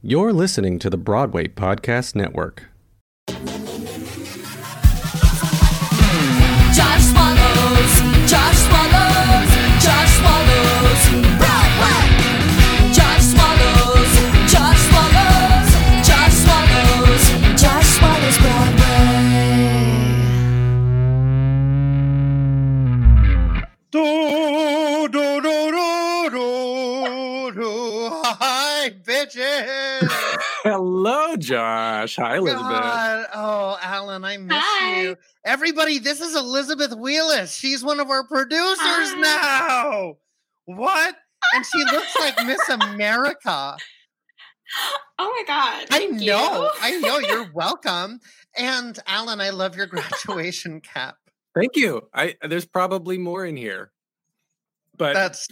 You're listening to the Broadway Podcast Network. Josh swallows, Josh swallows, Josh swallows, bitches. Hello, Josh. Hi, Elizabeth. God. Oh, Alan, I miss Hi. you. Everybody, this is Elizabeth Wheelis. She's one of our producers Hi. now. What? And she looks like Miss America. Oh my god. I know. you. I know. You're welcome. And Alan, I love your graduation cap. Thank you. I there's probably more in here, but That's.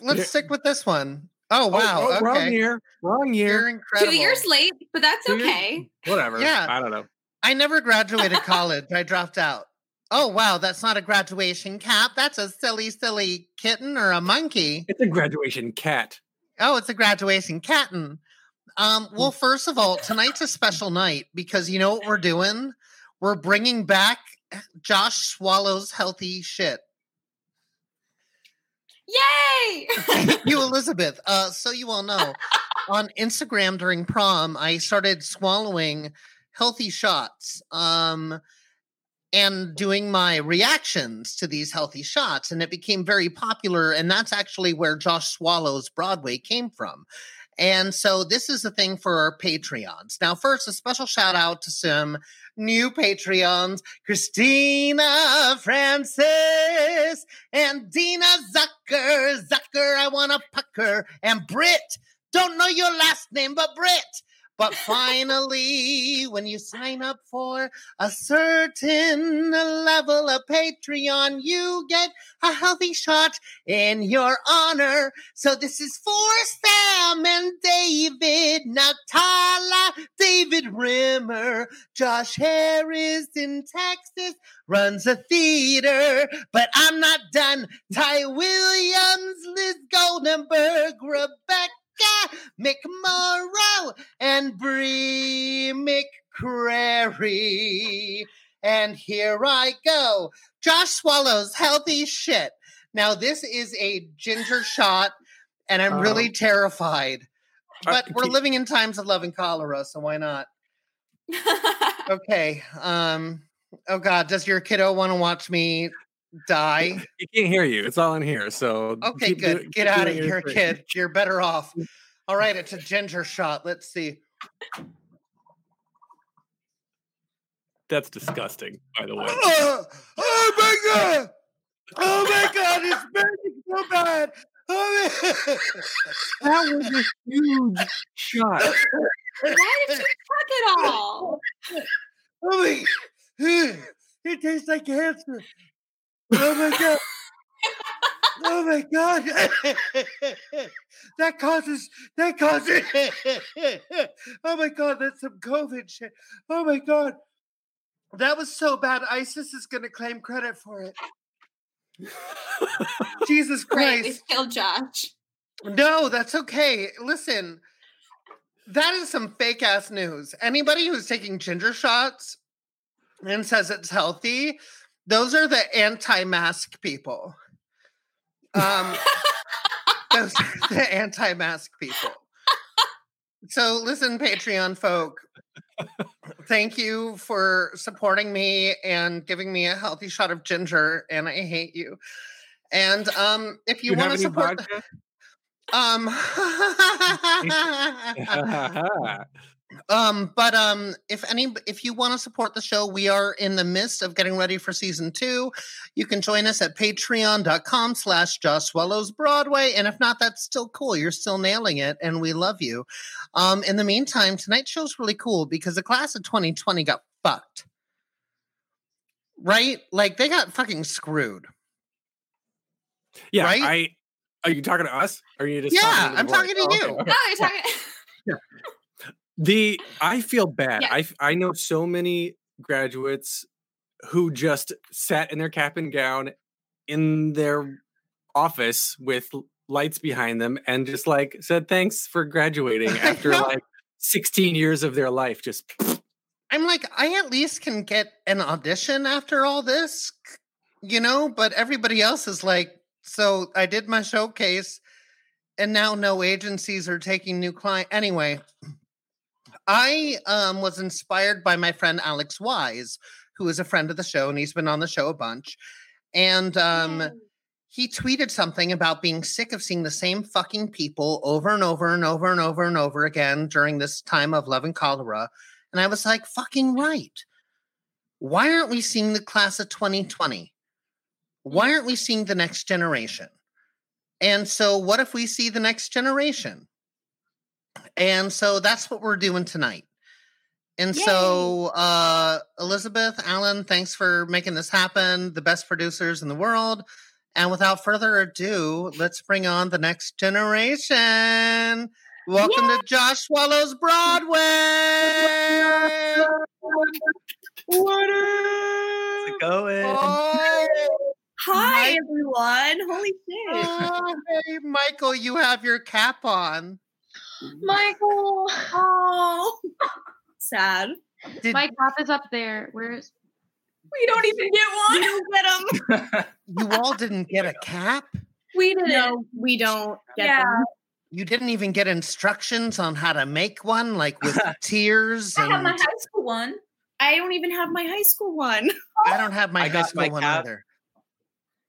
Let's stick with this one. Oh Oh, wow. oh, wrong okay. year. Wrong You're year. Two years late, but that's Two years- okay. Whatever. Yeah. I don't know. I never graduated college. I dropped out. Oh wow, that's not a graduation cap. That's a silly, silly kitten or a monkey. It's a graduation cat. Oh, it's a graduation catten. Um, well, first of all, tonight's a special night because you know what we're doing? We're bringing back Josh Swallow's healthy shit. Yay! Thank you, Elizabeth. Uh, so you all know, on Instagram during prom, I started swallowing healthy shots. Um, and doing my reactions to these healthy shots, and it became very popular. And that's actually where Josh Swallows Broadway came from. And so this is a thing for our Patreons. Now, first, a special shout out to some new Patreons Christina Francis and Dina Zucker. Zucker, I want to pucker. And Brit. Don't know your last name, but Brit. But finally, when you sign up for a certain level of Patreon, you get a healthy shot in your honor. So this is for Sam and David, Natala, David Rimmer, Josh Harris in Texas runs a theater, but I'm not done. Ty Williams, Liz Goldenberg, Rebecca McMorrow, and Bree McCrary. And here I go. Josh Swallows healthy shit. Now, this is a ginger shot, and I'm really Um, terrified. uh, But we're living in times of love and cholera, so why not? Okay. Um. Oh God, does your kiddo want to watch me die? He can't hear you. It's all in here. So Okay, keep good. do- Get out of doing your here, thing. kid. You're better off. Mm. All right, it's a ginger shot. Let's see. That's disgusting, by the way. Oh, oh my god! Oh my god! It's burning so bad. Oh, my- That was a huge shot. Why did you tuck it all? oh my! It tastes like cancer. Oh my god! Oh my god! that causes that causes. oh my god! That's some COVID shit. Oh my god! That was so bad. ISIS is gonna claim credit for it. Jesus Great, we Christ! killed Josh. No, that's okay. Listen, that is some fake ass news. Anybody who's taking ginger shots and says it's healthy, those are the anti-mask people. Um, those are the anti-mask people. So listen, Patreon folk. Thank you for supporting me and giving me a healthy shot of ginger, and I hate you. And um, if you, You want to support, vodka? um, um, but um, if any, if you want to support the show, we are in the midst of getting ready for season two. You can join us at patreon.com slash Josh Swallows Broadway. And if not, that's still cool. You're still nailing it, and we love you. Um, in the meantime, tonight's show's really cool because the class of 2020 got fucked. Right? Like they got fucking screwed. yeah, right? I are you talking to us? Or are you just Yeah, talking I'm boys? talking to Oh, you. okay. No, you're talking. The I feel bad. Yeah. I know so many graduates who just sat in their cap and gown in their office with lights behind them and just like said thanks for graduating after like 16 years of their life. Just I'm like, I at least can get an audition after all this, you know, but everybody else is like, so I did my showcase and now no agencies are taking new client. Anyway, I um, was inspired by my friend Alex Wise, who is a friend of the show and he's been on the show a bunch. And um, he tweeted something about being sick of seeing the same fucking people over and over and over and over and over again during this time of love and cholera. And I was like, fucking right. Why aren't we seeing the class of 2020? Why aren't we seeing the next generation? And so, what if we see the next generation? And so that's what we're doing tonight. And so, uh, Elizabeth, Alan, thanks for making this happen. The best producers in the world. And without further ado, let's bring on the next generation. Welcome to Josh Swallows Broadway. what How's it going? Oh, Hi, Mike- everyone. Holy shit. oh, hey, Michael, you have your cap on. Michael. Oh. Sad. Did, My cap is up there. Where's We don't even get one. We don't get them. you all didn't get a cap? We didn't. No, we don't get Yeah. them. You didn't even get instructions on how to make one, like with tears I have my high school one. I don't even have my high school one. I don't have my I high school my one cap. either.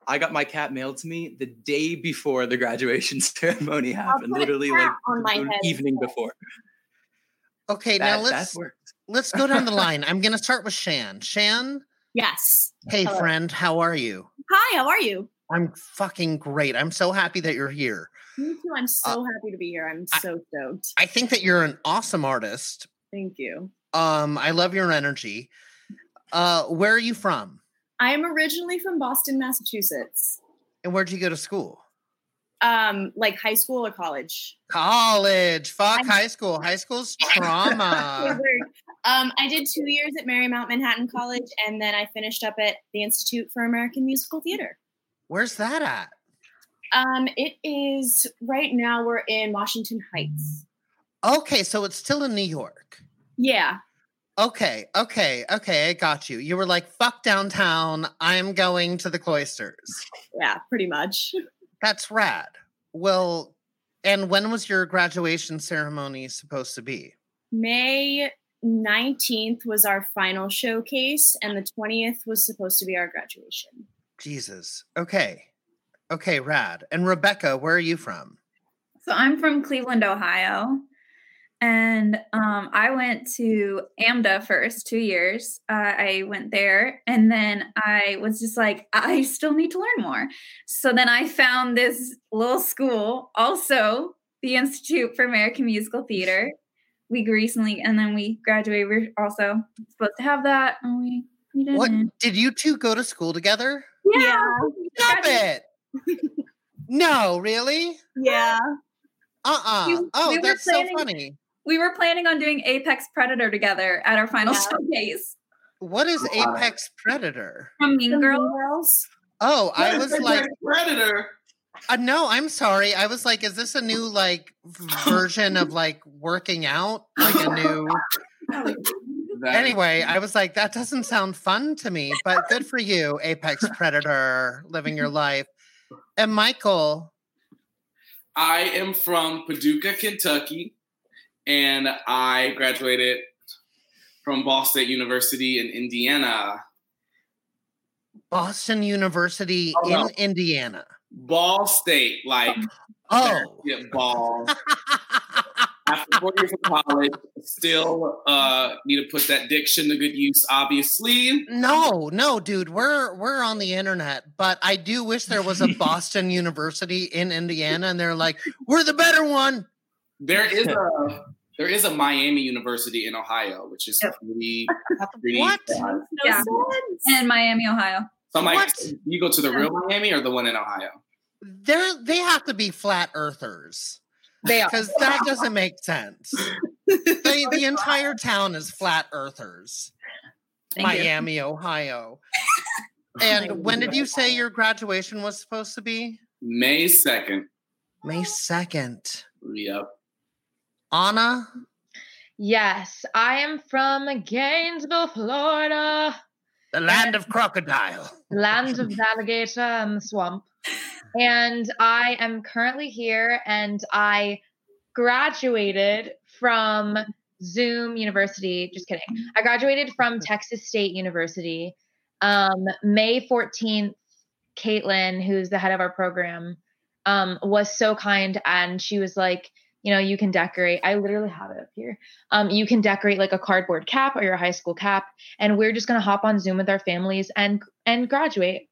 I got my cap mailed to me the day before the graduation ceremony happened. Literally, like on my the head evening before. Okay, now let's let's go down the line. I'm gonna start with Shan. Shan, Yes. hey Hello. friend, how are you? Hi, how are you? I'm fucking great. I'm so happy that you're here. Me too. I'm so happy to be here. I'm I- so stoked. I think that you're an awesome artist. Thank you. Um, I love your energy. Uh, where are you from? I am originally from Boston, Massachusetts. And where'd you go to school? Um, like high school or college? College. Fuck I'm- high school. High school's trauma. um, I did two years at Marymount Manhattan College, and then I finished up at the Institute for American Musical Theater. Where's that at? Um, it is right now we're in Washington Heights. Okay, so it's still in New York. Yeah, Okay, okay, okay, I got you. You were like, fuck downtown, I'm going to the cloisters. yeah, pretty much. That's rad. Well, and when was your graduation ceremony supposed to be? May 19th was our final showcase, and the 20th was supposed to be our graduation. Jesus. Okay. Okay, rad. And Rebecca, where are you from? So I'm from Cleveland, Ohio. And um, I went to AMDA first, two years. Uh, I went there and then I was just like, I still need to learn more. So then I found this little school, also the Institute for American Musical Theater. We recently, and then we graduated. We are also supposed to have that. And we, we didn't. What did you two go to school together? Yeah. Stop it. no, really? Yeah. Uh-uh. We- oh, we that's so funny. We were planning on doing Apex Predator together at our final Yeah. showcase What is Apex Predator? from Mean Girls. Girls. Oh, I was like, Predator. uh, no, I'm sorry. I was like, is this a new like version of like working out? Like a new anyway, I was like, that doesn't sound fun to me, but good for you, Apex Predator, living your life. And Michael, I am from Paducah, Kentucky, and I graduated from Ball State University in Indiana. Boston University Oh, in. Indiana. Ball State, like Oh. yeah, ball. After four years of college, still uh, need to put that diction to good use. Obviously, No, no, dude, we're we're on the internet, but I do wish there was a Boston University in Indiana, and they're like, we're the better one. there is a there is a Miami University in Ohio, which is pretty. pretty What? No Yeah. sense. And Miami, Ohio. So, I'm like, What? you go to the real Miami or the one in Ohio? They're they have to be flat earthers they are. because that doesn't make sense. the, the entire town is flat earthers. Thank you. Miami, Ohio. And when did you say your graduation was supposed to be? May second. May 2nd. Yep. Anna, Yes, I am from Gainesville, Florida, the land of crocodile. land of alligator and the swamp. And I am currently here and I graduated from Zoom University. Just kidding. I graduated from Texas State University. Um, May 14th, Caitlin, who's the head of our program, um, was so kind and she was like, you know, you can decorate. I literally have it up here. Um, you can decorate like a cardboard cap or your high school cap, and we're just gonna hop on Zoom with our families and and graduate.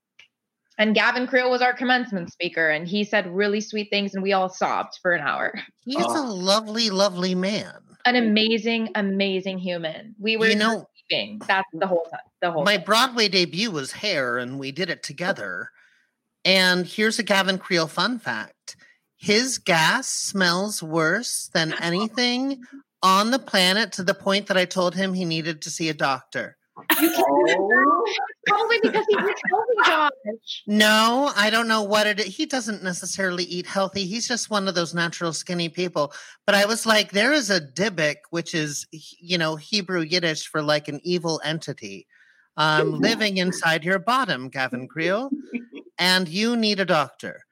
And Gavin Creel was our commencement speaker, and he said really sweet things, and we all sobbed for an hour. He's Oh. a lovely, lovely man. An amazing, amazing human. We were You know- weeping. That's the whole time. The whole My time. Broadway debut was Hair, and we did it together. And here's a Gavin Creel fun fact his gas smells worse than anything on the planet to the point that I told him he needed to see a doctor. Probably because he's healthy, Josh. No, I don't know what it is. He doesn't necessarily eat healthy. He's just one of those natural skinny people. But I was like, there is a dybbuk, which is, you know, Hebrew Yiddish for like an evil entity um, living inside your bottom, Gavin Creel, and you need a doctor.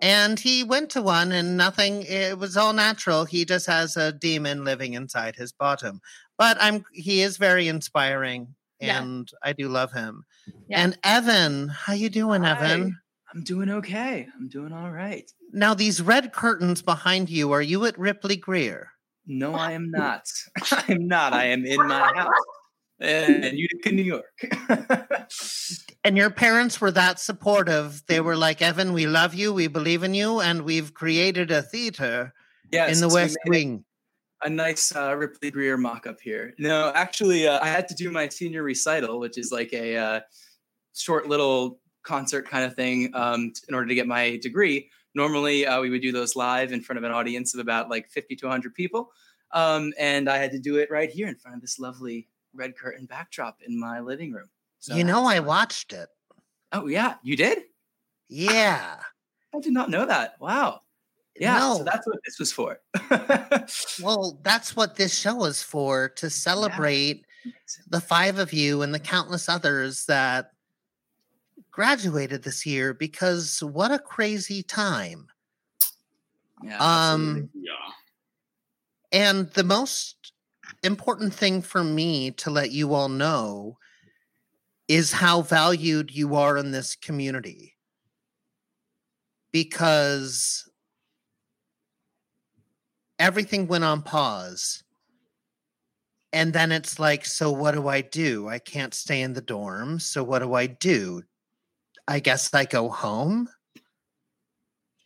And he went to one and nothing, it was all natural. He just has a demon living inside his bottom. But I'm, he is very inspiring Yeah. and I do love him. Yeah. And Evan, how you doing, Hi. Evan? I'm doing okay. I'm doing all right. Now these red curtains behind you, are you at Ripley Grier? No, I am not. I am not. I am in my house in Utica, New York. And your parents were that supportive. They were like, Evan, we love you, we believe in you, and we've created a theater yes, in the West Wing. A nice uh, Ripley Grier mock-up here. No, actually, uh, I had to do my senior recital, which is like a uh, short little concert kind of thing, um, in order to get my degree. Normally, uh, we would do those live in front of an audience of about like 50 to 100 people, um, and I had to do it right here in front of this lovely red curtain backdrop in my living room. So you know, I fun. watched it. Oh yeah, you did? Yeah. I did not know that. Wow. Yeah, so No. that's what this was for. Well, that's what this show is for to celebrate the five of you and the countless others that graduated this year because what a crazy time. yeah, absolutely. Um, Yeah. And the most important thing for me to let you all know is how valued you are in this community. Because everything went on pause. And then it's like, so what do I do? I can't stay in the dorm. So what do I do? I guess I go home.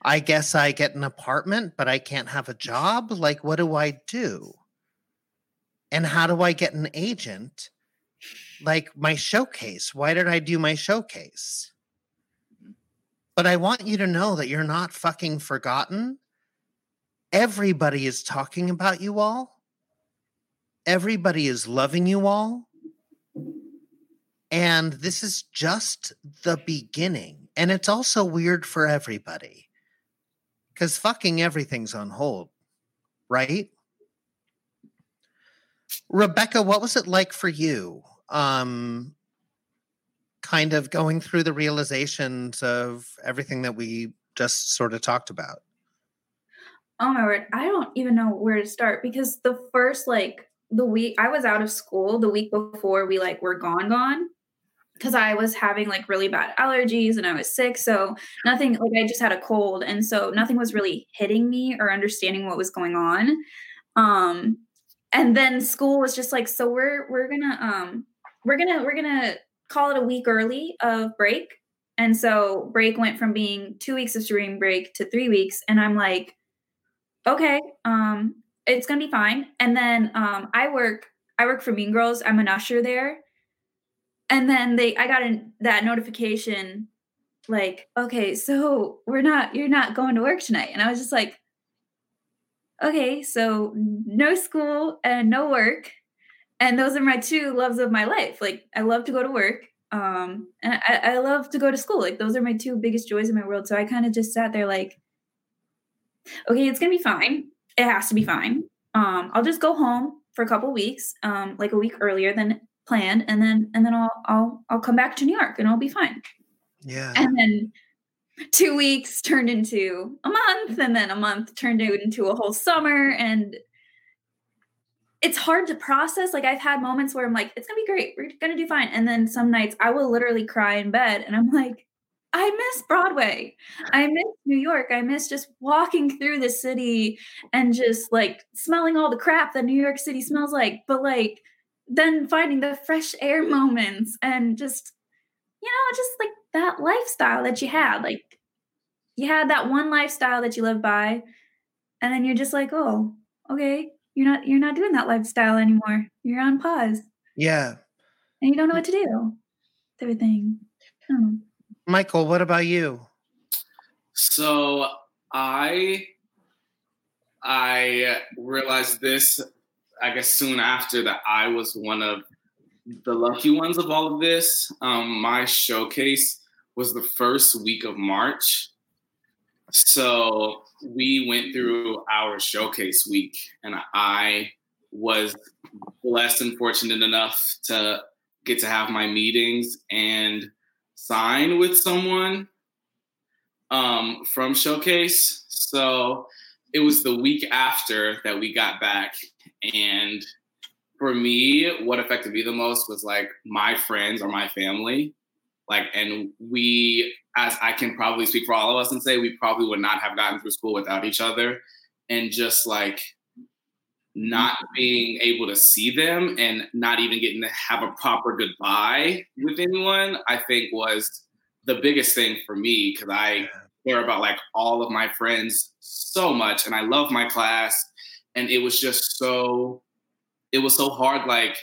I guess I get an apartment, but I can't have a job. Like, what do I do? And how do I get an agent? Like my showcase. Why did I do my showcase? Mm-hmm. But I want you to know that you're not fucking forgotten. Everybody is talking about you all. Everybody is loving you all. And this is just the beginning. And it's also weird for everybody because fucking everything's on hold, right? Rebecca, what was it like for you? Um, kind of going through the realizations of everything that we just sort of talked about. Oh my word, I don't even know where to start because the first like the week I was out of school the week before we like were gone gone because I was having like really bad allergies and I was sick so nothing like I just had a cold and so nothing was really hitting me or understanding what was going on um and then school was just like so we're we're to um we're to we're to call it a week early of break. And so break went from being 2 weeks of spring break to 3 weeks and I'm like okay um it's gonna be fine. And then um i work i work for mean girls. I'm an usher there. And then they i got in that notification like okay so we're not you're not going to work tonight. And i was just like okay so no school and no work and those are my two loves of my life like i love to go to work um and i, I love to go to school like those are my two biggest joys in my world so i kind of just sat there like okay, it's gonna be fine. It has to be fine. Um, I'll just go home for a couple weeks, um, like a week earlier than planned, and then and then I'll I'll I'll come back to New York and I'll be fine. Yeah. And then two weeks turned into a month, and then a month turned mm-hmm. into a whole summer, and it's hard to process. Like I've had moments where I'm like, it's gonna be great, we're gonna do fine, and then some nights I will literally cry in bed, and I'm like, I miss Broadway. I miss New York. I miss just walking through the city and just like smelling all the crap that New York City smells like, but like then finding the fresh air moments and just, you know, just like that lifestyle that you had. Like you had that one lifestyle that you live by, and then you're just like, oh, okay, you're not you're not doing that lifestyle anymore. You're on pause Yeah. and you don't know what to do. with Everything. Oh. Michael, what about you? So I I realized this, I guess, soon after that I was one of the lucky ones of all of this. Um, my showcase was the first week of March. So we went through our showcase week, and I was blessed and fortunate enough to get to have my meetings and sign with someone um, from Showcase. So it was the week after that we got back. And for me, what affected me the most was like my friends or my family. Like, and we, as I can probably speak for all of us and say, we probably would not have gotten through school without each other. And just like not mm-hmm. being able to see them and not even getting to have a proper goodbye with anyone, I think was the biggest thing for me because I care about like all of my friends so much and I love my class. And it was just so, it was so hard, like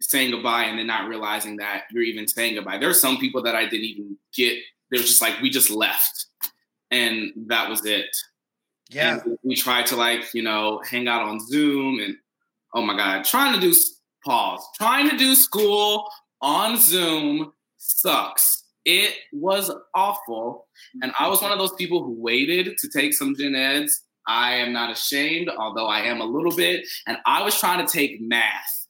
saying goodbye and then not realizing that you're even saying goodbye. There's some people that I didn't even get. They're just like, we just left. And that was it. Yeah. And we tried to like, you know, hang out on Zoom and oh my God, trying to do pause, trying to do school on Zoom sucks. It was awful. And I was one of those people who waited to take some gen eds. I am not ashamed, although I am a little bit. And I was trying to take math.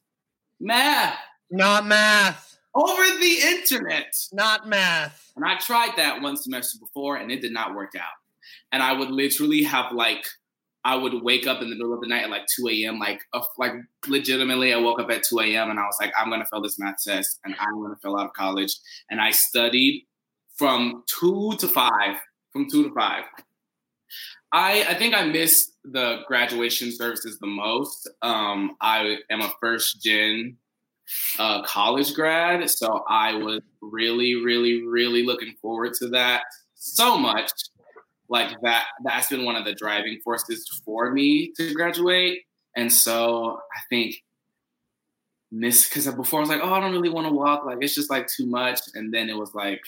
Math Not math. over the internet. Not math. And I tried that one semester before and it did not work out. And I would literally have like, I would wake up in the middle of the night at like 2 a.m. Like, uh, like legitimately, I woke up at 2 a.m. and I was like, I'm gonna fail this math test and I'm gonna fail out of college. And I studied from two to five, from two to five. I I think I miss the graduation services the most. Um, I am a first gen uh, college grad, so I was really, really, really looking forward to that so much. Like that, that's been one of the driving forces for me to graduate. And so I think miss because before I was like, oh, I don't really want to walk. Like it's just like too much. And then it was like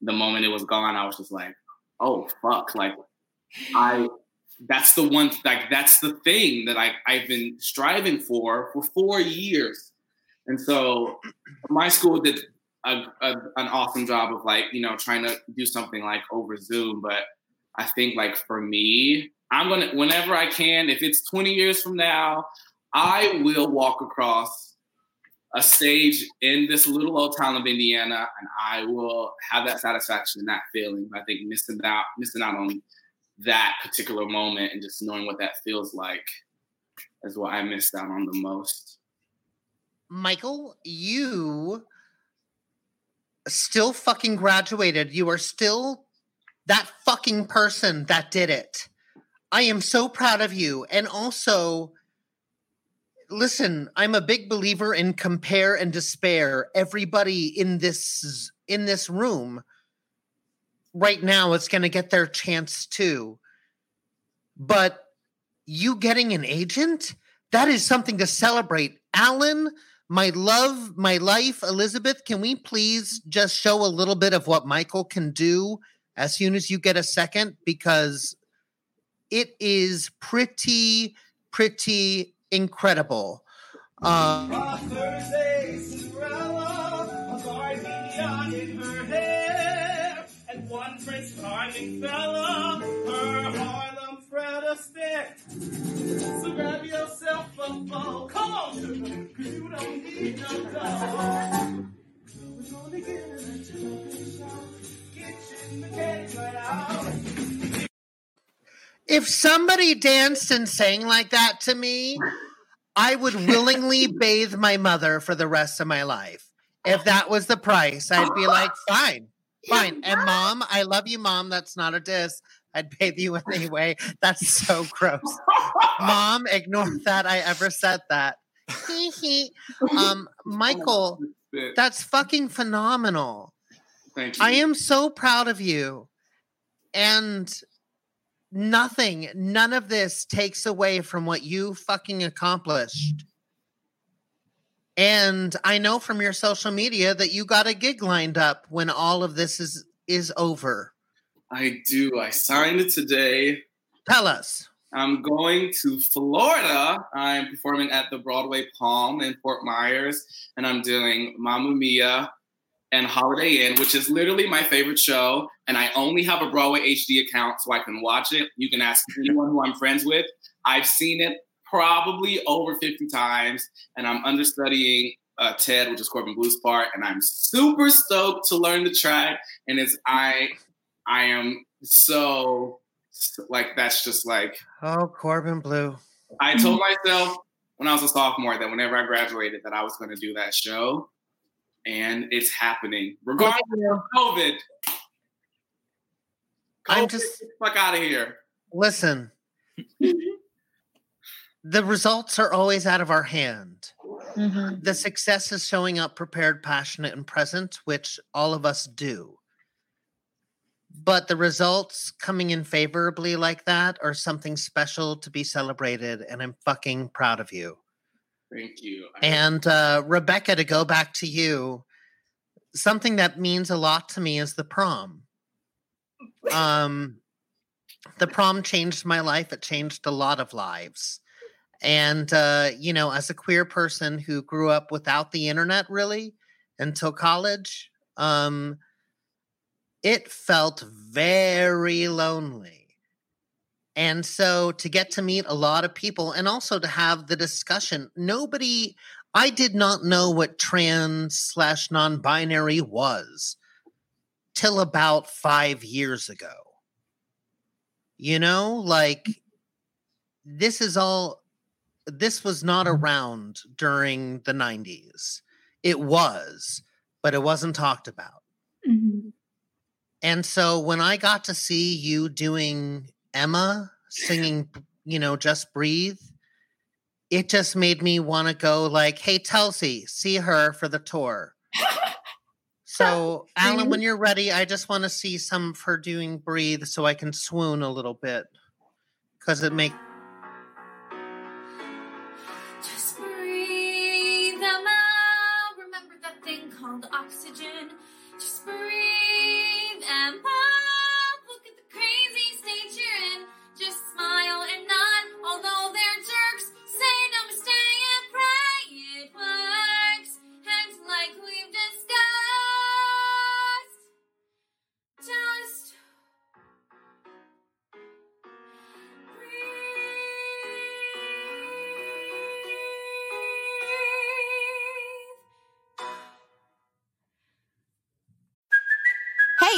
the moment it was gone, I was just like, oh fuck. Like I that's the one like that's the thing that I, I've been striving for for four years. And so my school did a, a, an awesome job of like, you know, trying to do something like over Zoom. But I think like for me, I'm gonna whenever I can, if it's 20 years from now, I will walk across a stage in this little old town of Indiana, and I will have that satisfaction and that feeling. I think missing out, missing out on that particular moment and just knowing what that feels like is what I missed out on the most. Michael, you still fucking graduated. You are still that fucking person that did it. I am so proud of you. And also, listen, I'm a big believer in compare and despair. Everybody in this in this room right now is going to get their chance too. But you getting an agent, that is something to celebrate. Alan, my love, my life, Elizabeth, can we please just show a little bit of what Michael can do as soon as you get a second? Because it is pretty, pretty incredible. Um, Prince Charming fella, her Harlem stick. So grab yourself a. Come on, sugar, 'cause you don't need no dog. We're gonna get in a chocolate shop. Kitchen mechanics right out. If somebody danced and sang like that to me, I would willingly bathe my mother for the rest of my life. If that was the price, I'd be like, fine, fine. And mom, I love you, mom. That's not a diss. I'd bathe you anyway. That's so gross. Mom, ignore that I ever said that. Um, Michael, that's fucking phenomenal. Thank you. I am so proud of you. And nothing, none of this takes away from what you fucking accomplished. And I know from your social media that you got a gig lined up when all of this is is over. I do. I signed it today. Tell us. I'm going to Florida. I'm performing at the Broadway Palm in Fort Myers, and I'm doing Mamma Mia and Holiday Inn, which is literally my favorite show. And I only have a Broadway HD account, so I can watch it. You can ask anyone who I'm friends with. I've seen it probably over 50 times, and I'm understudying uh, Ted, which is Corbin Bleu's part, and I'm super stoked to learn the track. And it's I, I am so like that's just like Oh, Corbin Bleu. I told myself when I was a sophomore that whenever I graduated that I was going to do that show, and it's happening regardless of COVID. I'm just- fuck out of here. Listen. The results are always out of our hand. Mhm. The success is showing up prepared, passionate, and present, which all of us do. But the results coming in favorably like that are something special to be celebrated, and I'm fucking proud of you. Thank you. I- And uh, Rebecca, to go back to you, something that means a lot to me is the prom. Um, the prom changed my life. It changed a lot of lives. And, uh, you know, as a queer person who grew up without the internet really until college, um, it felt very lonely. And so to get to meet a lot of people and also to have the discussion, nobody, I did not know what trans slash non binary was till about five years ago. You know, like this is all, this was not around during the 90s. It was, but it wasn't talked about. Mhm. And so when I got to see you doing Emma singing, you know, Just Breathe, it just made me want to go like, hey, Telsey, see her for the tour. So, Alan, when you're ready, I just want to see some of her doing Breathe so I can swoon a little bit. Because it make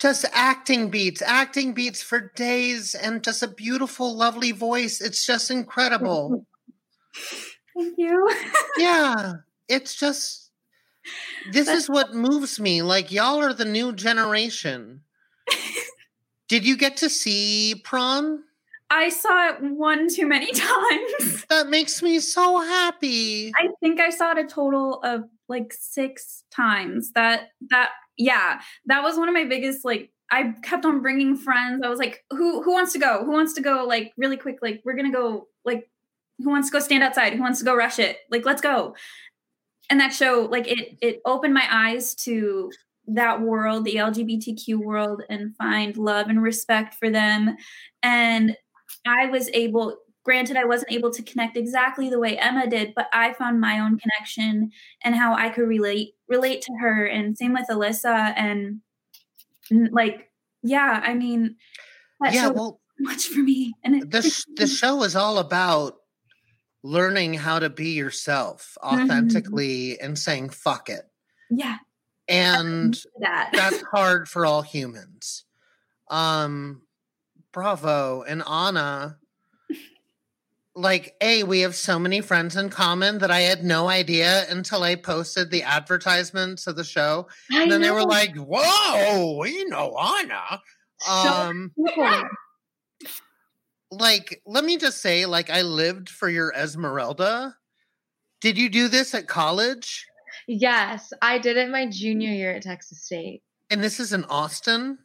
Just acting beats, acting beats for days, and just a beautiful, lovely voice. It's just incredible. Thank you. yeah, it's just this is what moves me. Like y'all are the new generation. Did you get to see prom? I saw it one too many times. That makes me so happy. I think I saw it a total of like six times. That that yeah, that was one of my biggest like I kept on bringing friends. I was like, who who wants to go? Who wants to go? Like really quick. Like we're gonna go. Like who wants to go stand outside? Who wants to go rush it? Like let's go. And that show, like it it opened my eyes to that world, the LGBTQ world, and find love and respect for them. And I was able. Granted, I wasn't able to connect exactly the way Emma did, but I found my own connection and how I could relate relate to her. And same with Alyssa and like yeah i mean Yeah, well- much for me and it, the the show is all about learning how to be yourself authentically and saying fuck it. Yeah. And that. that's hard for all humans. Um bravo. And anna like a we have so many friends in common that i had no idea until i posted the advertisements of the show. I and then they were like whoa we know anna. Um cool. like let me just say like i lived for your esmeralda. Did you do this at college? Yes, I did it my junior year at Texas State. and this is in austin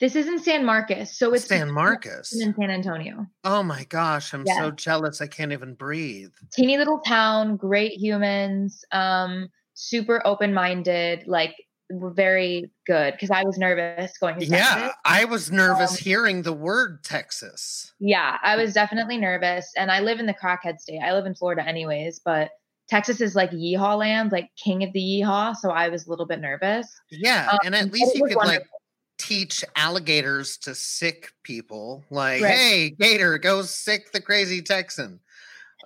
This is in San Marcos, so it's san marcos and San Antonio. oh my gosh i'm Yeah. so jealous i can't even breathe Teeny little town, great humans, um, super open minded, like very good because I was nervous going to Texas. yeah i was nervous Um, hearing the word texas Yeah, I was definitely nervous. And I live in the crackhead state. I live in Florida anyways, but Texas is like yeehaw land, like king of the yeehaw. So I was a little bit nervous. yeah Um, and at least you could like wonderful. Teach alligators to sick people like Right. hey gator go sick the crazy texan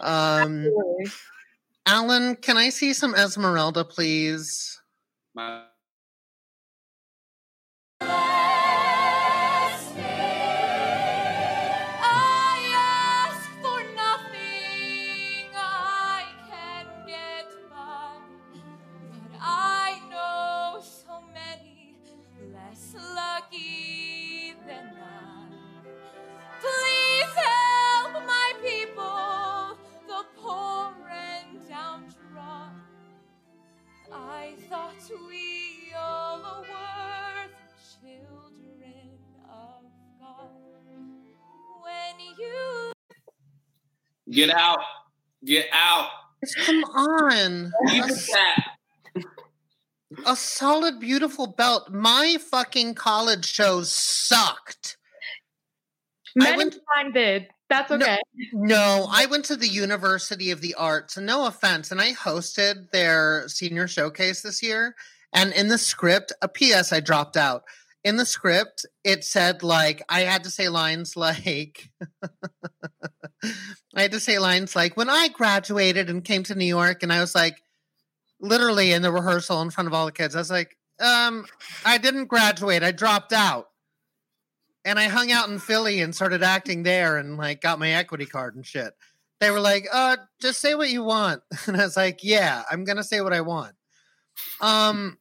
um Absolutely. alan can i see some esmeralda please My- I thought we all were the children of God. When you Get out. Get out. come on a, the s- chat. a solid beautiful belt my fucking college shows sucked I Many went- of did. That's No. okay. No, I went to the University of the Arts, no offense, and I hosted their senior showcase this year. And in the script, a PS I dropped out. In the script, it said like I had to say lines like I had to say lines like when I graduated and came to New York, and I was like, literally in the rehearsal in front of all the kids, I was like, um, I didn't graduate, I dropped out and I hung out in Philly and started acting there and like got my equity card and shit. They were like, "Uh, just say what you want," and I was like, "Yeah, I'm gonna say what I want." Um,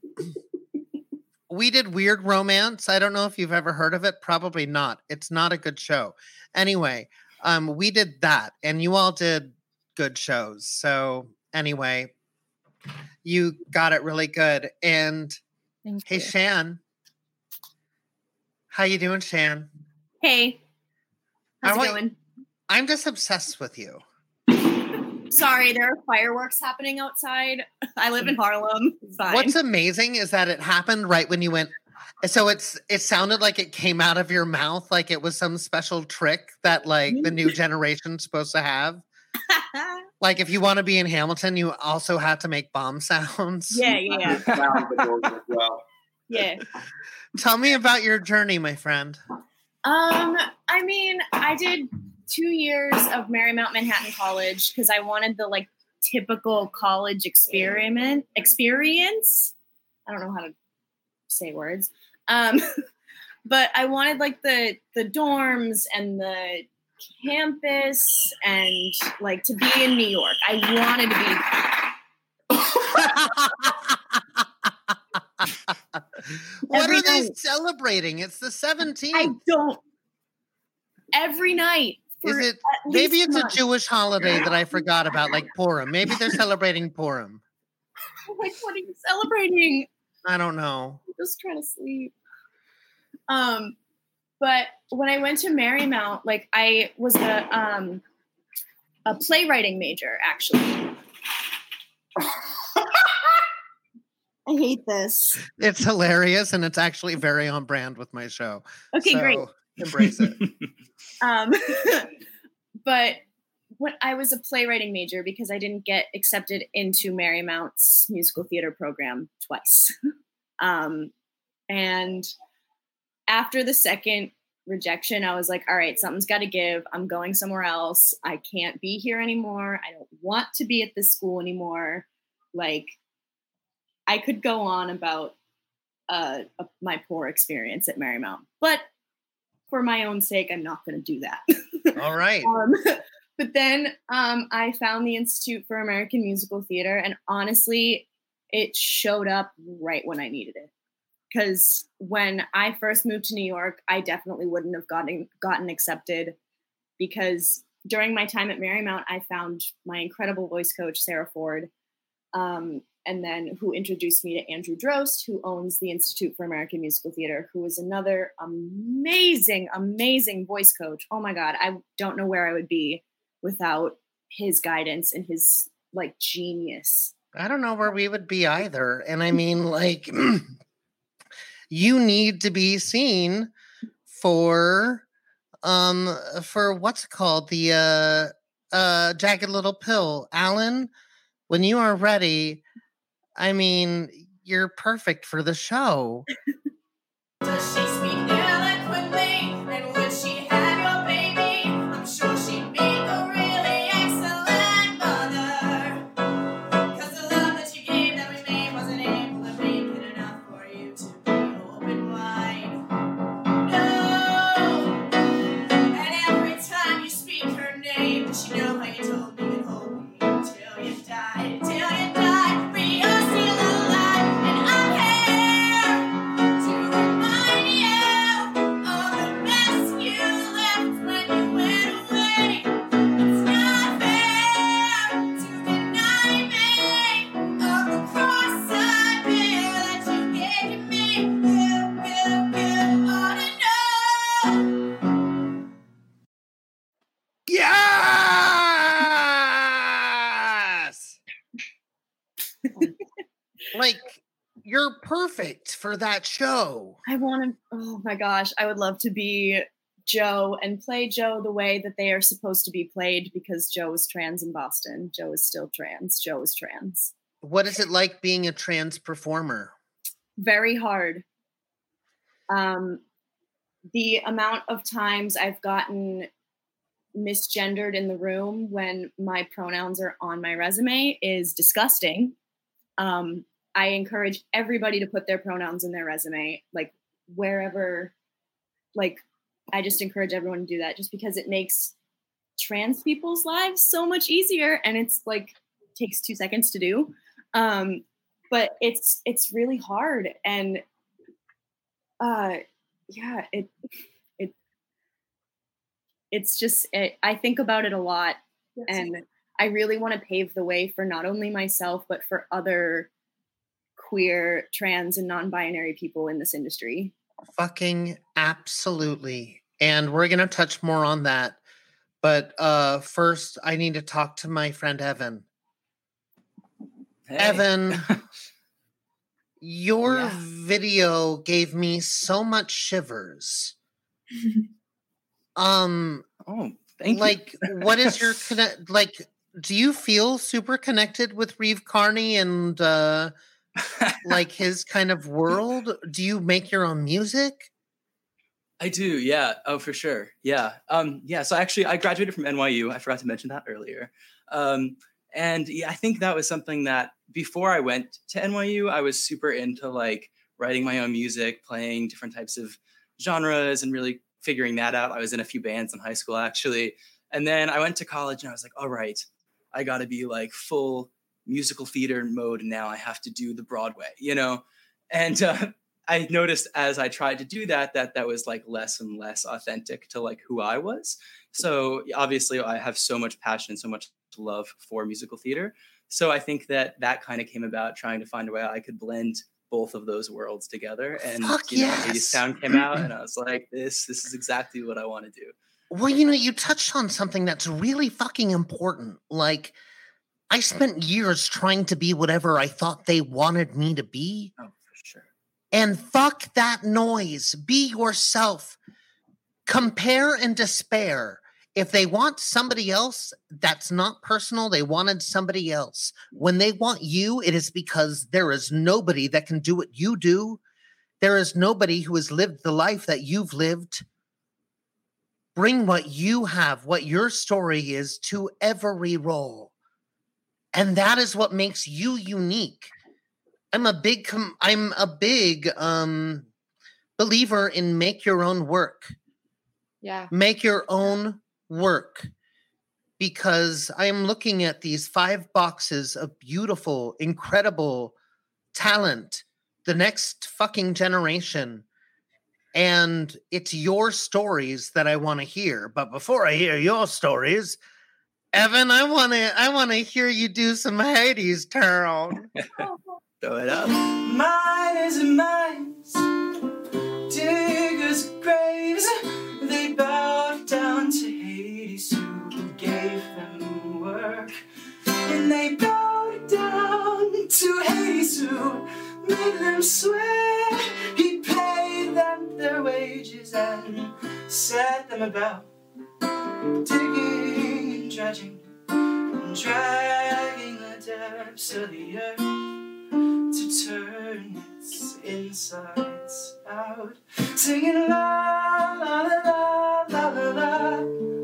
we did Weird Romance. I don't know if you've ever heard of it. Probably not. It's not a good show. Anyway, um, we did that, and you all did good shows. So anyway, you got it really good. And Thank hey, you. Shan, how you doing, Shan? Hey, I how's it going? I'm just obsessed with you. Sorry, there are fireworks happening outside. I live in Harlem. Fine. What's amazing is that it happened right when you went. So it's it sounded like it came out of your mouth like it was some special trick that like the new mm-hmm. generation's supposed to have. Like if you want to be in Hamilton, you also have to make bomb sounds. yeah, yeah, yeah. Sound the doors as well. yeah. Tell me about your journey, my friend. Um, I mean, I did two years of Marymount Manhattan College because I wanted the like typical college experiment experience. I don't know how to say words. Um, but I wanted like the the dorms and the campus and like to be in New York. I wanted to be what Every are they celebrating? It's the 17th. I don't every night. Is it maybe it's a. Jewish holiday that I forgot about, like Purim. Maybe they're celebrating Purim. Like, what are you celebrating? I don't know. I'm just trying to sleep. um, but when I went to Marymount, like I was a um, a playwriting major actually. I hate this. It's hilarious and it's actually very on brand with my show. Okay, great. Embrace it. Um, but when I was a playwriting major because I didn't get accepted into Marymount's musical theater program twice. um, and after the second rejection, I was like, all right, something's got to give. I'm going somewhere else. I can't be here anymore. I don't want to be at this school anymore. Like, I could go on about uh, my poor experience at Marymount, but for my own sake, I'm not going to do that. All right. Um, but then um, I found the Institute for American Musical Theater, and honestly, it showed up right when I needed it. Because when I first moved to New York, I definitely wouldn't have gotten gotten accepted. Because during my time at Marymount, I found my incredible voice coach Sarah Ford, um, and then who introduced me to Andrew Drost, who owns the Institute for American Musical Theater, who is another amazing, amazing voice coach. Oh my God, I don't know where I would be without his guidance and his like genius. I don't know where we would be either. And I mean, like, you need to be seen for um for what's called the uh uh jagged little pill alan when you are ready i mean you're perfect for the show. Does she speak perfect for that show I want to, oh my gosh, I would love to be Jo and play Jo the way that they are supposed to be played because Jo is trans in Boston. Jo is still trans. Jo is trans. what is it like being a trans performer Very hard. Um, the amount of times I've gotten misgendered in the room when my pronouns are on my resume is disgusting. Um, I encourage everybody to put their pronouns in their resume, like wherever, like, I just encourage everyone to do that just because it makes trans people's lives so much easier and it's like takes two seconds to do. Um, but it's it's really hard and uh yeah it it it's just it, i think about it a lot and i really want to pave the way for not only myself but for other queer trans and non-binary people in this industry fucking absolutely and we're gonna touch more on that but uh first i need to talk to my friend evan Hey. evan your Yeah. video gave me so much shivers um Oh, thank like you. what is your connect like do you feel super connected with reeve carney and uh like his kind of world do you make your own music I do, yeah. Oh, for sure. Yeah. Um, yeah. So actually I graduated from NYU. I forgot to mention that earlier. Um, and yeah, I think that was something that before I went to NYU, I was super into like writing my own music, playing different types of genres and really figuring that out. I was in a few bands in high school actually. And then I went to college and I was like, all right, I got to be like full musical theater mode and now. I have to do the Broadway, you know? And uh, I noticed as I tried to do that, that that was like less and less authentic to like who I was. So obviously I have so much passion, so much love for musical theater. So I think that that kind of came about trying to find a way I could blend both of those worlds together. And Fuck you know, yes. Hadestown came out, and I was like, this this is exactly what I want to do. Well, you know, you touched on something that's really fucking important. Like, I spent years trying to be whatever I thought they wanted me to be. Oh, for sure. And fuck that noise. Be yourself. Compare and despair. If they want somebody else, that's not personal. They wanted somebody else. When they want you, it is because there is nobody that can do what you do. There is nobody who has lived the life that you've lived. Bring what you have, what your story is, to every role. And that is what makes you unique. I'm a big com- I'm a big um believer in make your own work. Yeah. Make your own work because I am looking at these five boxes of beautiful, incredible talent, the next fucking generation. And it's your stories that I want to hear. But before I hear your stories, Evan, I want to I want to hear you do some Hadestown. Throw it up. Mine is mines, diggers' graves. They bowed down to Hades, who gave them work. And they bowed down to Hades, who made them swear. He paid them their wages and set them about digging and dredging and dragging the depths of the earth to turn its insides out, singing la la la la la. La,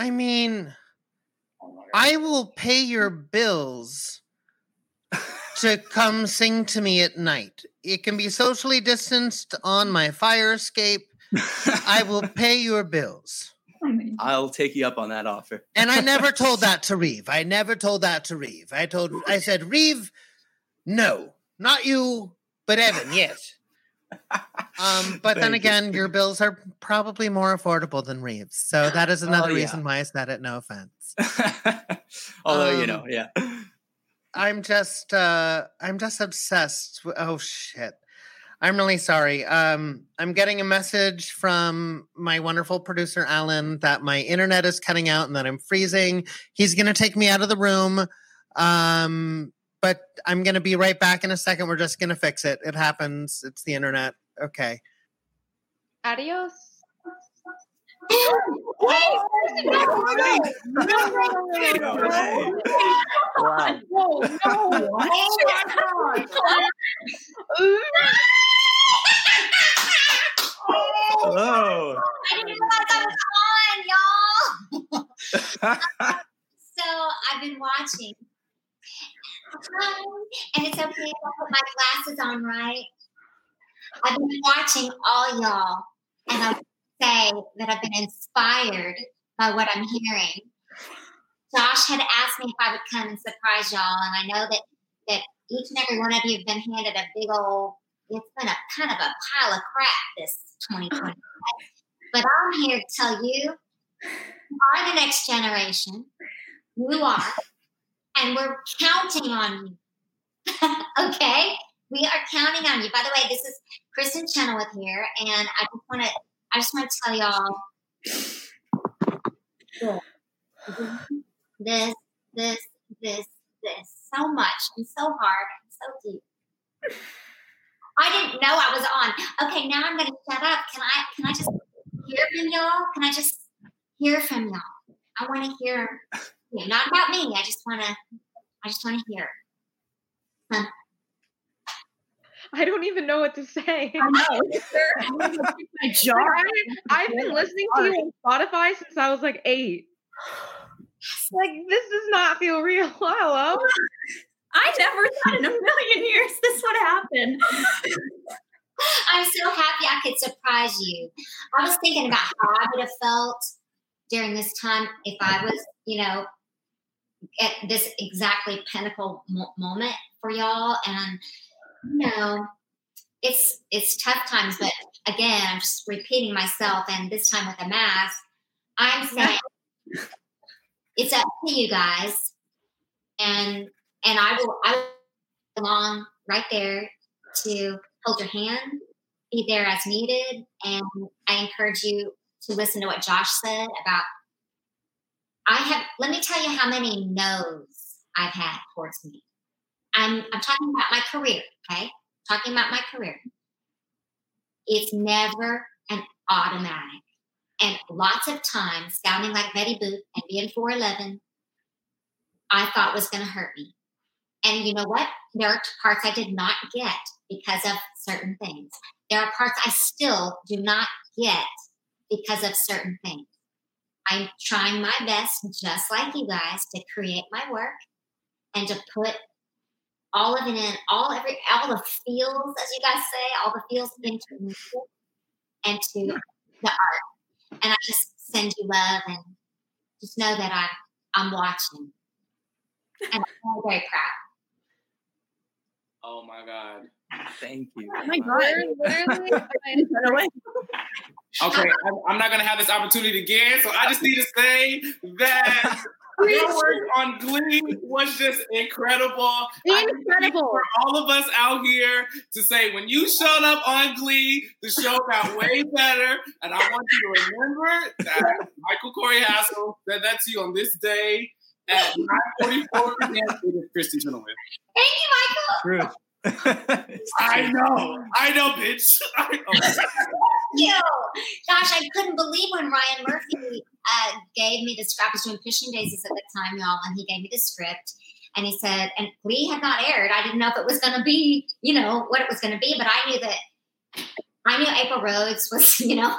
I mean, I will pay your bills to come sing to me at night. It can be socially distanced on my fire escape. I will pay your bills. I'll take you up on that offer. And I never told that to Reeve. I never told that to Reeve. I told I said, Reeve, no. Not you, but Evan, yes. Um, but then Thank you. again, your bills are probably more affordable than Reeve's. So that is another Oh, yeah. reason why I said it, no offense. Although you Um, know, yeah. I'm just uh I'm just obsessed with oh shit. I'm really sorry. Um I'm getting a message from my wonderful producer Alan that my internet is cutting out and that I'm freezing. He's going to take me out of the room. Um but I'm going to be right back in a second. We're just going to fix it. It happens. It's the internet. Okay. Adios. Wow. No, no. Oh my god. Hello. I didn't realize I was on, y'all. so I've been watching. And it's okay if I put my glasses on, right? I've been watching all y'all, and I say that I've been inspired by what I'm hearing. Josh had asked me if I would come and surprise y'all, and I know that that each and every one of you have been handed a big old. It's been a kind of a pile of crap this 2020. but I'm here to tell you, you are the next generation. You are, and we're counting on you. okay, we are counting on you. By the way, this is Kristin Chenoweth here, and I just want to. I just want to tell y'all this, this, this, this, so much and so hard and so deep. I didn't know I was on. Okay, now I'm gonna shut up. Can I can I just hear from y'all? Can I just hear from y'all? I wanna hear yeah, not about me. I just wanna I just wanna hear. I don't even know what to say. I know. my jaw. I, have been listening to you on Spotify since I was like eight. Like this does not feel real. Hello. I never thought in a million years this would happen. I'm so happy I could surprise you. I was thinking about how I would have felt during this time if I was, you know, at this exactly pinnacle mo- moment for y'all. And you know, it's it's tough times, but again, I'm just repeating myself, and this time with a mask, I'm saying it's up to you guys, and and I will I will be along right there to hold your hand, be there as needed, and I encourage you to listen to what Josh said about. I have. Let me tell you how many no's I've had towards me. I'm I'm talking about my career. Okay, talking about my career. It's never an automatic. And lots of times, sounding like Betty Boop and being 4'11, I thought was going to hurt me. And you know what? There are parts I did not get because of certain things. There are parts I still do not get because of certain things. I'm trying my best, just like you guys, to create my work and to put all of it in, all every all the feels, as you guys say, all the feels into music and to the art. And I just send you love and just know that I'm I'm watching. And I'm very proud. Oh my god. Thank you. Oh my god. Okay, I'm, I'm not gonna have this opportunity again, so I just need to say that your work on Glee was just incredible. I can speak Incredible. For all of us out here to say, when you showed up on Glee, the show got way better. And I want you to remember that Michael Corey Hassel said that to you on this day at 9:44 p.m. It is Kristin Chenoweth. Thank you, Michael. Truth. I know, I know, bitch. I know. You. Gosh, I couldn't believe when Ryan Murphy uh, gave me the script. I was doing Pushing Daisies at the time, y'all, and he gave me the script. And he said, and Glee had not aired. I didn't know if it was going to be, you know, what it was going to be, but I knew that, I knew April Rhodes was, you know,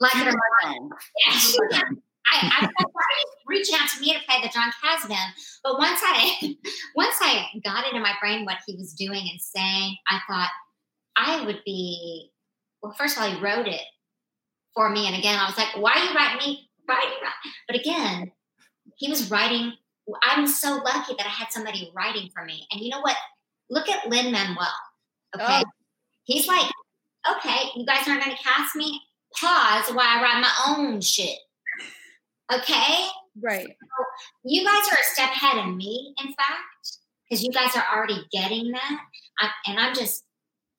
like her mom. Yeah, she was- I, I reaching out to me to play the John Kasdan. But once I once I got into my brain what he was doing and saying, I thought I would be well, first of all, he wrote it for me. And again, I was like, why are you writing me writing? But again, he was writing. I'm so lucky that I had somebody writing for me. And you know what? Look at Lin Manuel. Okay. Oh. He's like, okay, you guys aren't going to cast me. Pause while I write my own shit. Okay. Right. You guys are a step ahead of me, in fact, because you guys are already getting that. I, and I'm just,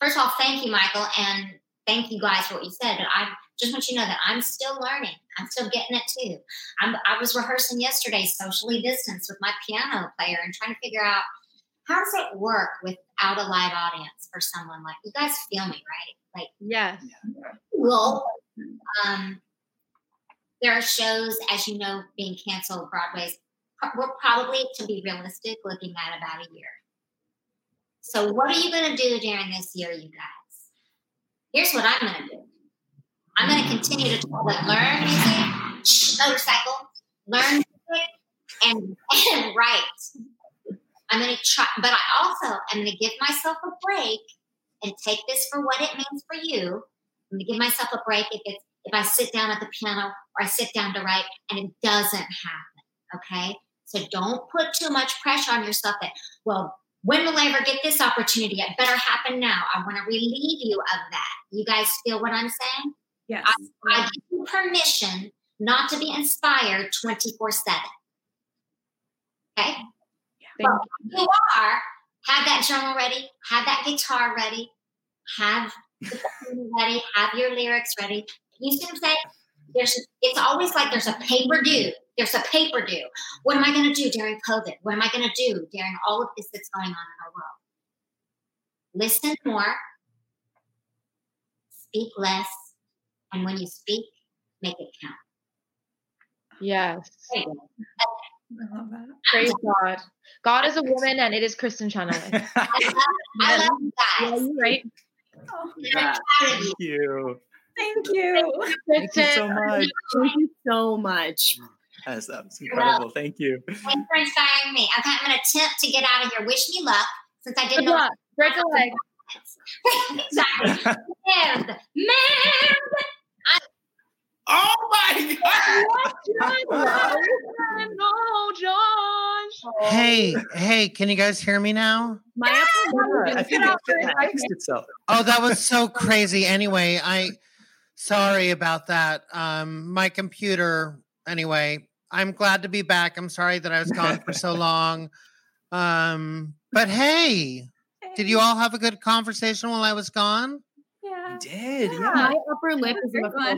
first of all, thank you, Michael, and thank you guys for what you said. But I just want you to know that I'm still learning. I'm still getting it too. I'm, I was rehearsing yesterday, socially distanced, with my piano player and trying to figure out how does it work without a live audience for someone like you guys. Feel me, right? Like Yes. well, um, there are shows, as you know, being canceled. Broadway's we're probably, to be realistic, looking at about a year. So, what are you going to do during this year, you guys? Here's what I'm going to do. I'm going to continue to learn music, motorcycle, learn music, and, and write. I'm going to try, but I also am going to give myself a break and take this for what it means for you. I'm going to give myself a break if it's if I sit down at the piano or I sit down to write and it doesn't happen. Okay. So don't put too much pressure on yourself that, well, when will I ever get this opportunity? It better happen now. I want to relieve you of that. You guys feel what I'm saying? Yes. I, I give you permission not to be inspired 24 7. Okay? But you are, have that journal ready, have that guitar ready, have the ready, have your lyrics ready. You see what I'm saying? There's it's always like there's a paper due. There's a paper due. What am I going to do during COVID? What am I going to do during all of this that's going on in our world? Listen more, speak less, and when you speak, make it count. Yes. There. I love that. Praise God. God is a woman and it is Kristin Chenoweth. I love, I love you Yeah, guys. you're right. Oh, And I'm proud of you. Thank you. Thank you. Thank you so much. Thank you so much. Yes, that was incredible. Thank you. Thanks for inspiring me. Okay, I'm going to attempt to get out of here. Wish me luck since I didn't know. Break a leg. exactly. And, man, Oh my god! No, oh, John. Hey, hey, can you guys hear me now? My upper lip I think it, it fixed itself. Oh, that was so crazy. Anyway, I sorry about that. Um my computer anyway, I'm glad to be back. I'm sorry that I was gone for so long. Um but hey, did you all have a good conversation while I was gone? Yeah. Did Yeah. My upper lip is Great much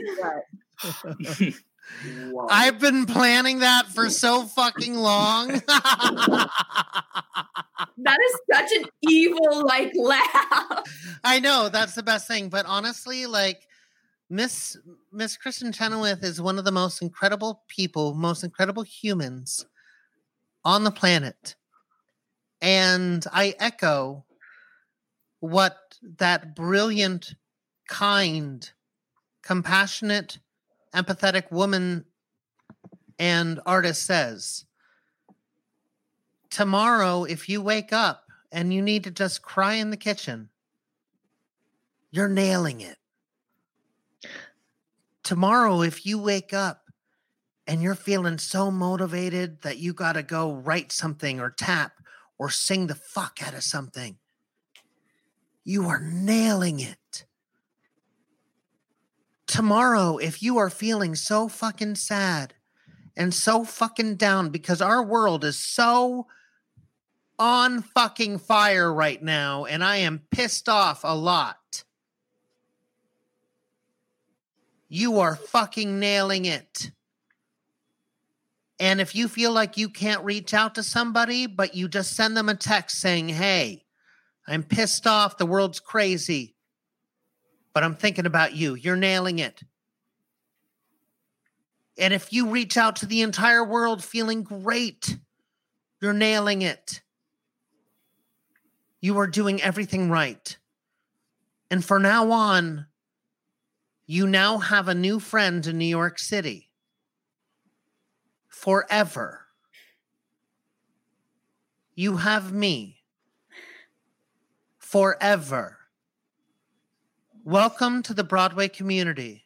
one. I've been planning that for so fucking long. That is such an evil like laugh. I know that's the best thing, but honestly, like Miss Miss Kristin Chenoweth is one of the most incredible people, most incredible humans on the planet. And I echo what that brilliant, kind, compassionate, empathetic woman and artist says. Tomorrow, if you wake up and you need to just cry in the kitchen, you're nailing it. Tomorrow, if you wake up and you're feeling so motivated that you got to go write something or tap or sing the fuck out of something, you are nailing it. Tomorrow, if you are feeling so fucking sad and so fucking down because our world is so on fucking fire right now and I am pissed off a lot. You are fucking nailing it. And if you feel like you can't reach out to somebody, but you just send them a text saying, Hey, I'm pissed off. The world's crazy, but I'm thinking about you. You're nailing it. And if you reach out to the entire world feeling great, you're nailing it. You are doing everything right. And for now on, you now have a new friend in New York City forever. You have me forever. Welcome to the Broadway community.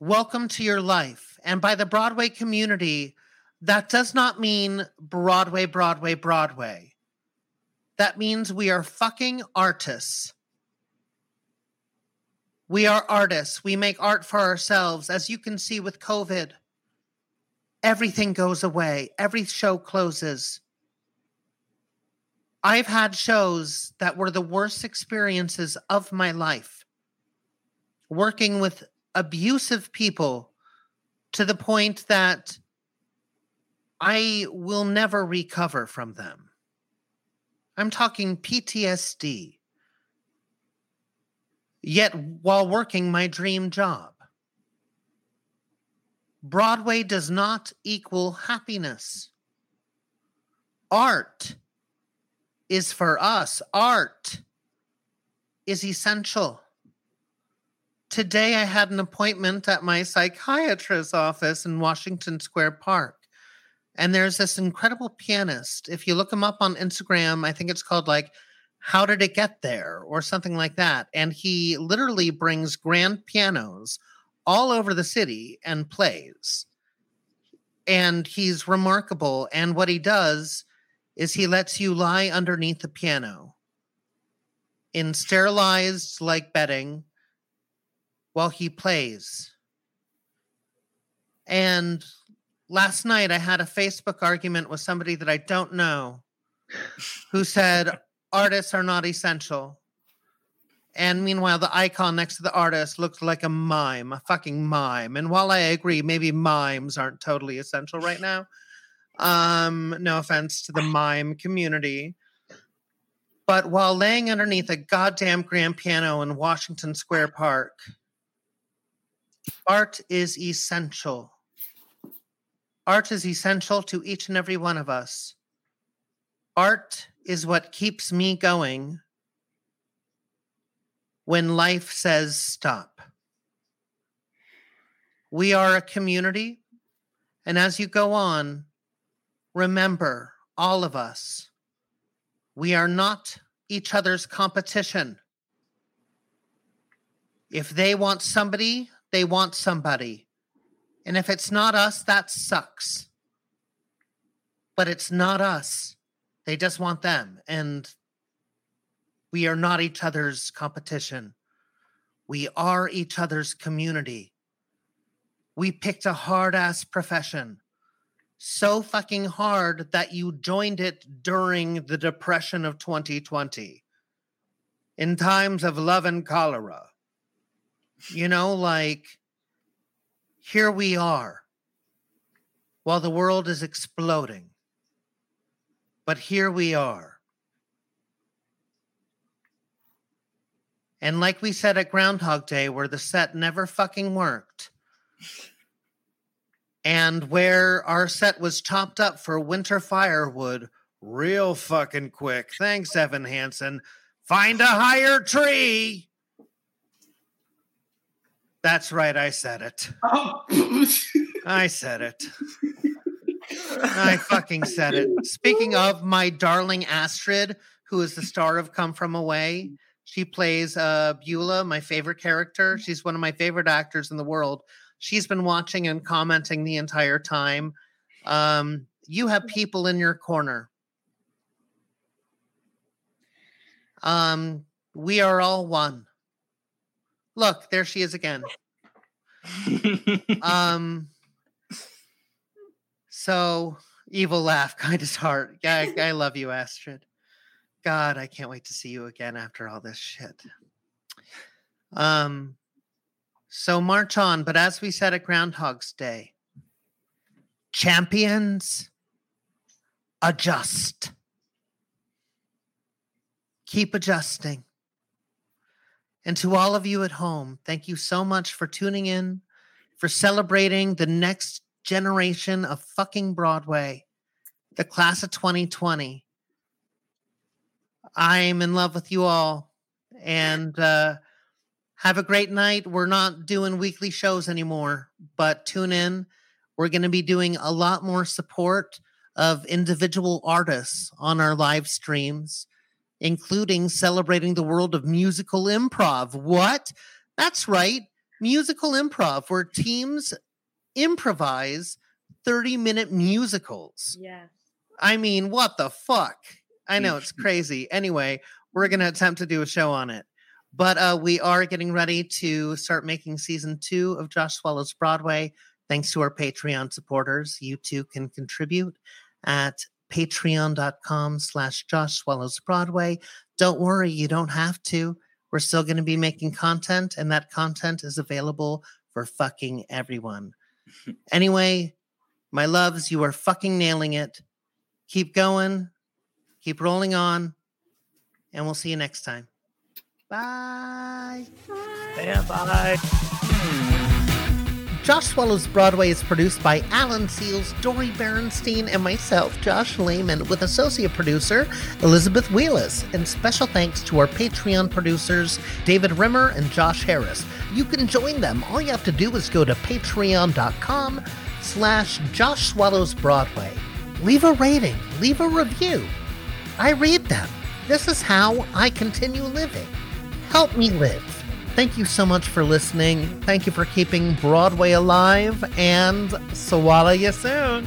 Welcome to your life. And by the Broadway community, that does not mean Broadway, Broadway, Broadway. That means we are fucking artists. We are artists. We make art for ourselves. As you can see with COVID, everything goes away, every show closes. I've had shows that were the worst experiences of my life, working with abusive people to the point that I will never recover from them. I'm talking PTSD. Yet, while working my dream job, Broadway does not equal happiness. Art is for us, art is essential. Today, I had an appointment at my psychiatrist's office in Washington Square Park. And there's this incredible pianist. If you look him up on Instagram, I think it's called like How Did It Get There or something like that. And he literally brings grand pianos all over the city and plays. And he's remarkable. And what he does is he lets you lie underneath the piano in sterilized like bedding while he plays. And last night I had a Facebook argument with somebody that I don't know who said artists are not essential. And meanwhile, the icon next to the artist looked like a mime, a fucking mime. And while I agree, maybe mimes aren't totally essential right now, um, no offense to the mime community. But while laying underneath a goddamn grand piano in Washington Square Park, art is essential. Art is essential to each and every one of us. Art is what keeps me going when life says stop. We are a community, and as you go on, remember, all of us, we are not each other's competition. If they want somebody, they want somebody. And if it's not us, that sucks. but it's not us. They just want them. And we are not each other's competition. We are each other's community. We picked a hard ass profession. So fucking hard that you joined it during the depression of 2020 in times of love and cholera. You know, like, here we are while the world is exploding. But here we are. And like we said at Groundhog Day, where the set never fucking worked, and where our set was chopped up for winter firewood real fucking quick. Thanks, Evan Hansen. Find a higher tree. That's right, I said it. Oh. I said it. I fucking said it. Speaking of my darling Astrid, who is the star of Come From Away, she plays uh, Beulah, my favorite character. She's one of my favorite actors in the world. She's been watching and commenting the entire time. Um, you have people in your corner. Um, we are all one. Look, there she is again. um, so evil laugh, kind of heart. Yeah, I, I love you, Astrid. God, I can't wait to see you again after all this shit. Um, so march on, but as we said at Groundhog's Day, champions adjust. Keep adjusting. And to all of you at home, thank you so much for tuning in, for celebrating the next generation of fucking Broadway, the class of 2020. I'm in love with you all. And uh, have a great night. We're not doing weekly shows anymore, but tune in. We're going to be doing a lot more support of individual artists on our live streams, including celebrating the world of musical improv. What? That's right. Musical improv, where teams improvise 30 minute musicals. Yeah. I mean, what the fuck? I know it's crazy. Anyway, we're going to attempt to do a show on it. But uh, we are getting ready to start making season two of Josh Swallows Broadway. Thanks to our Patreon supporters. You too can contribute at patreon.com slash Josh Swallows Broadway. Don't worry, you don't have to. We're still going to be making content, and that content is available for fucking everyone. Anyway, my loves, you are fucking nailing it. Keep going, keep rolling on, and we'll see you next time. Bye. Yeah, bye. Hmm. Josh Swallows Broadway is produced by Alan Seals, Dory Berenstein, and myself, Josh Lamon, with associate producer Elizabeth Wheelis. And special thanks to our Patreon producers, David Rimmer and Josh Harris. You can join them. All you have to do is go to patreon.com slash Josh Swallows Broadway. Leave a rating, leave a review. I read them. This is how I continue living. Help me live. Thank you so much for listening. Thank you for keeping Broadway alive, and swallow you soon.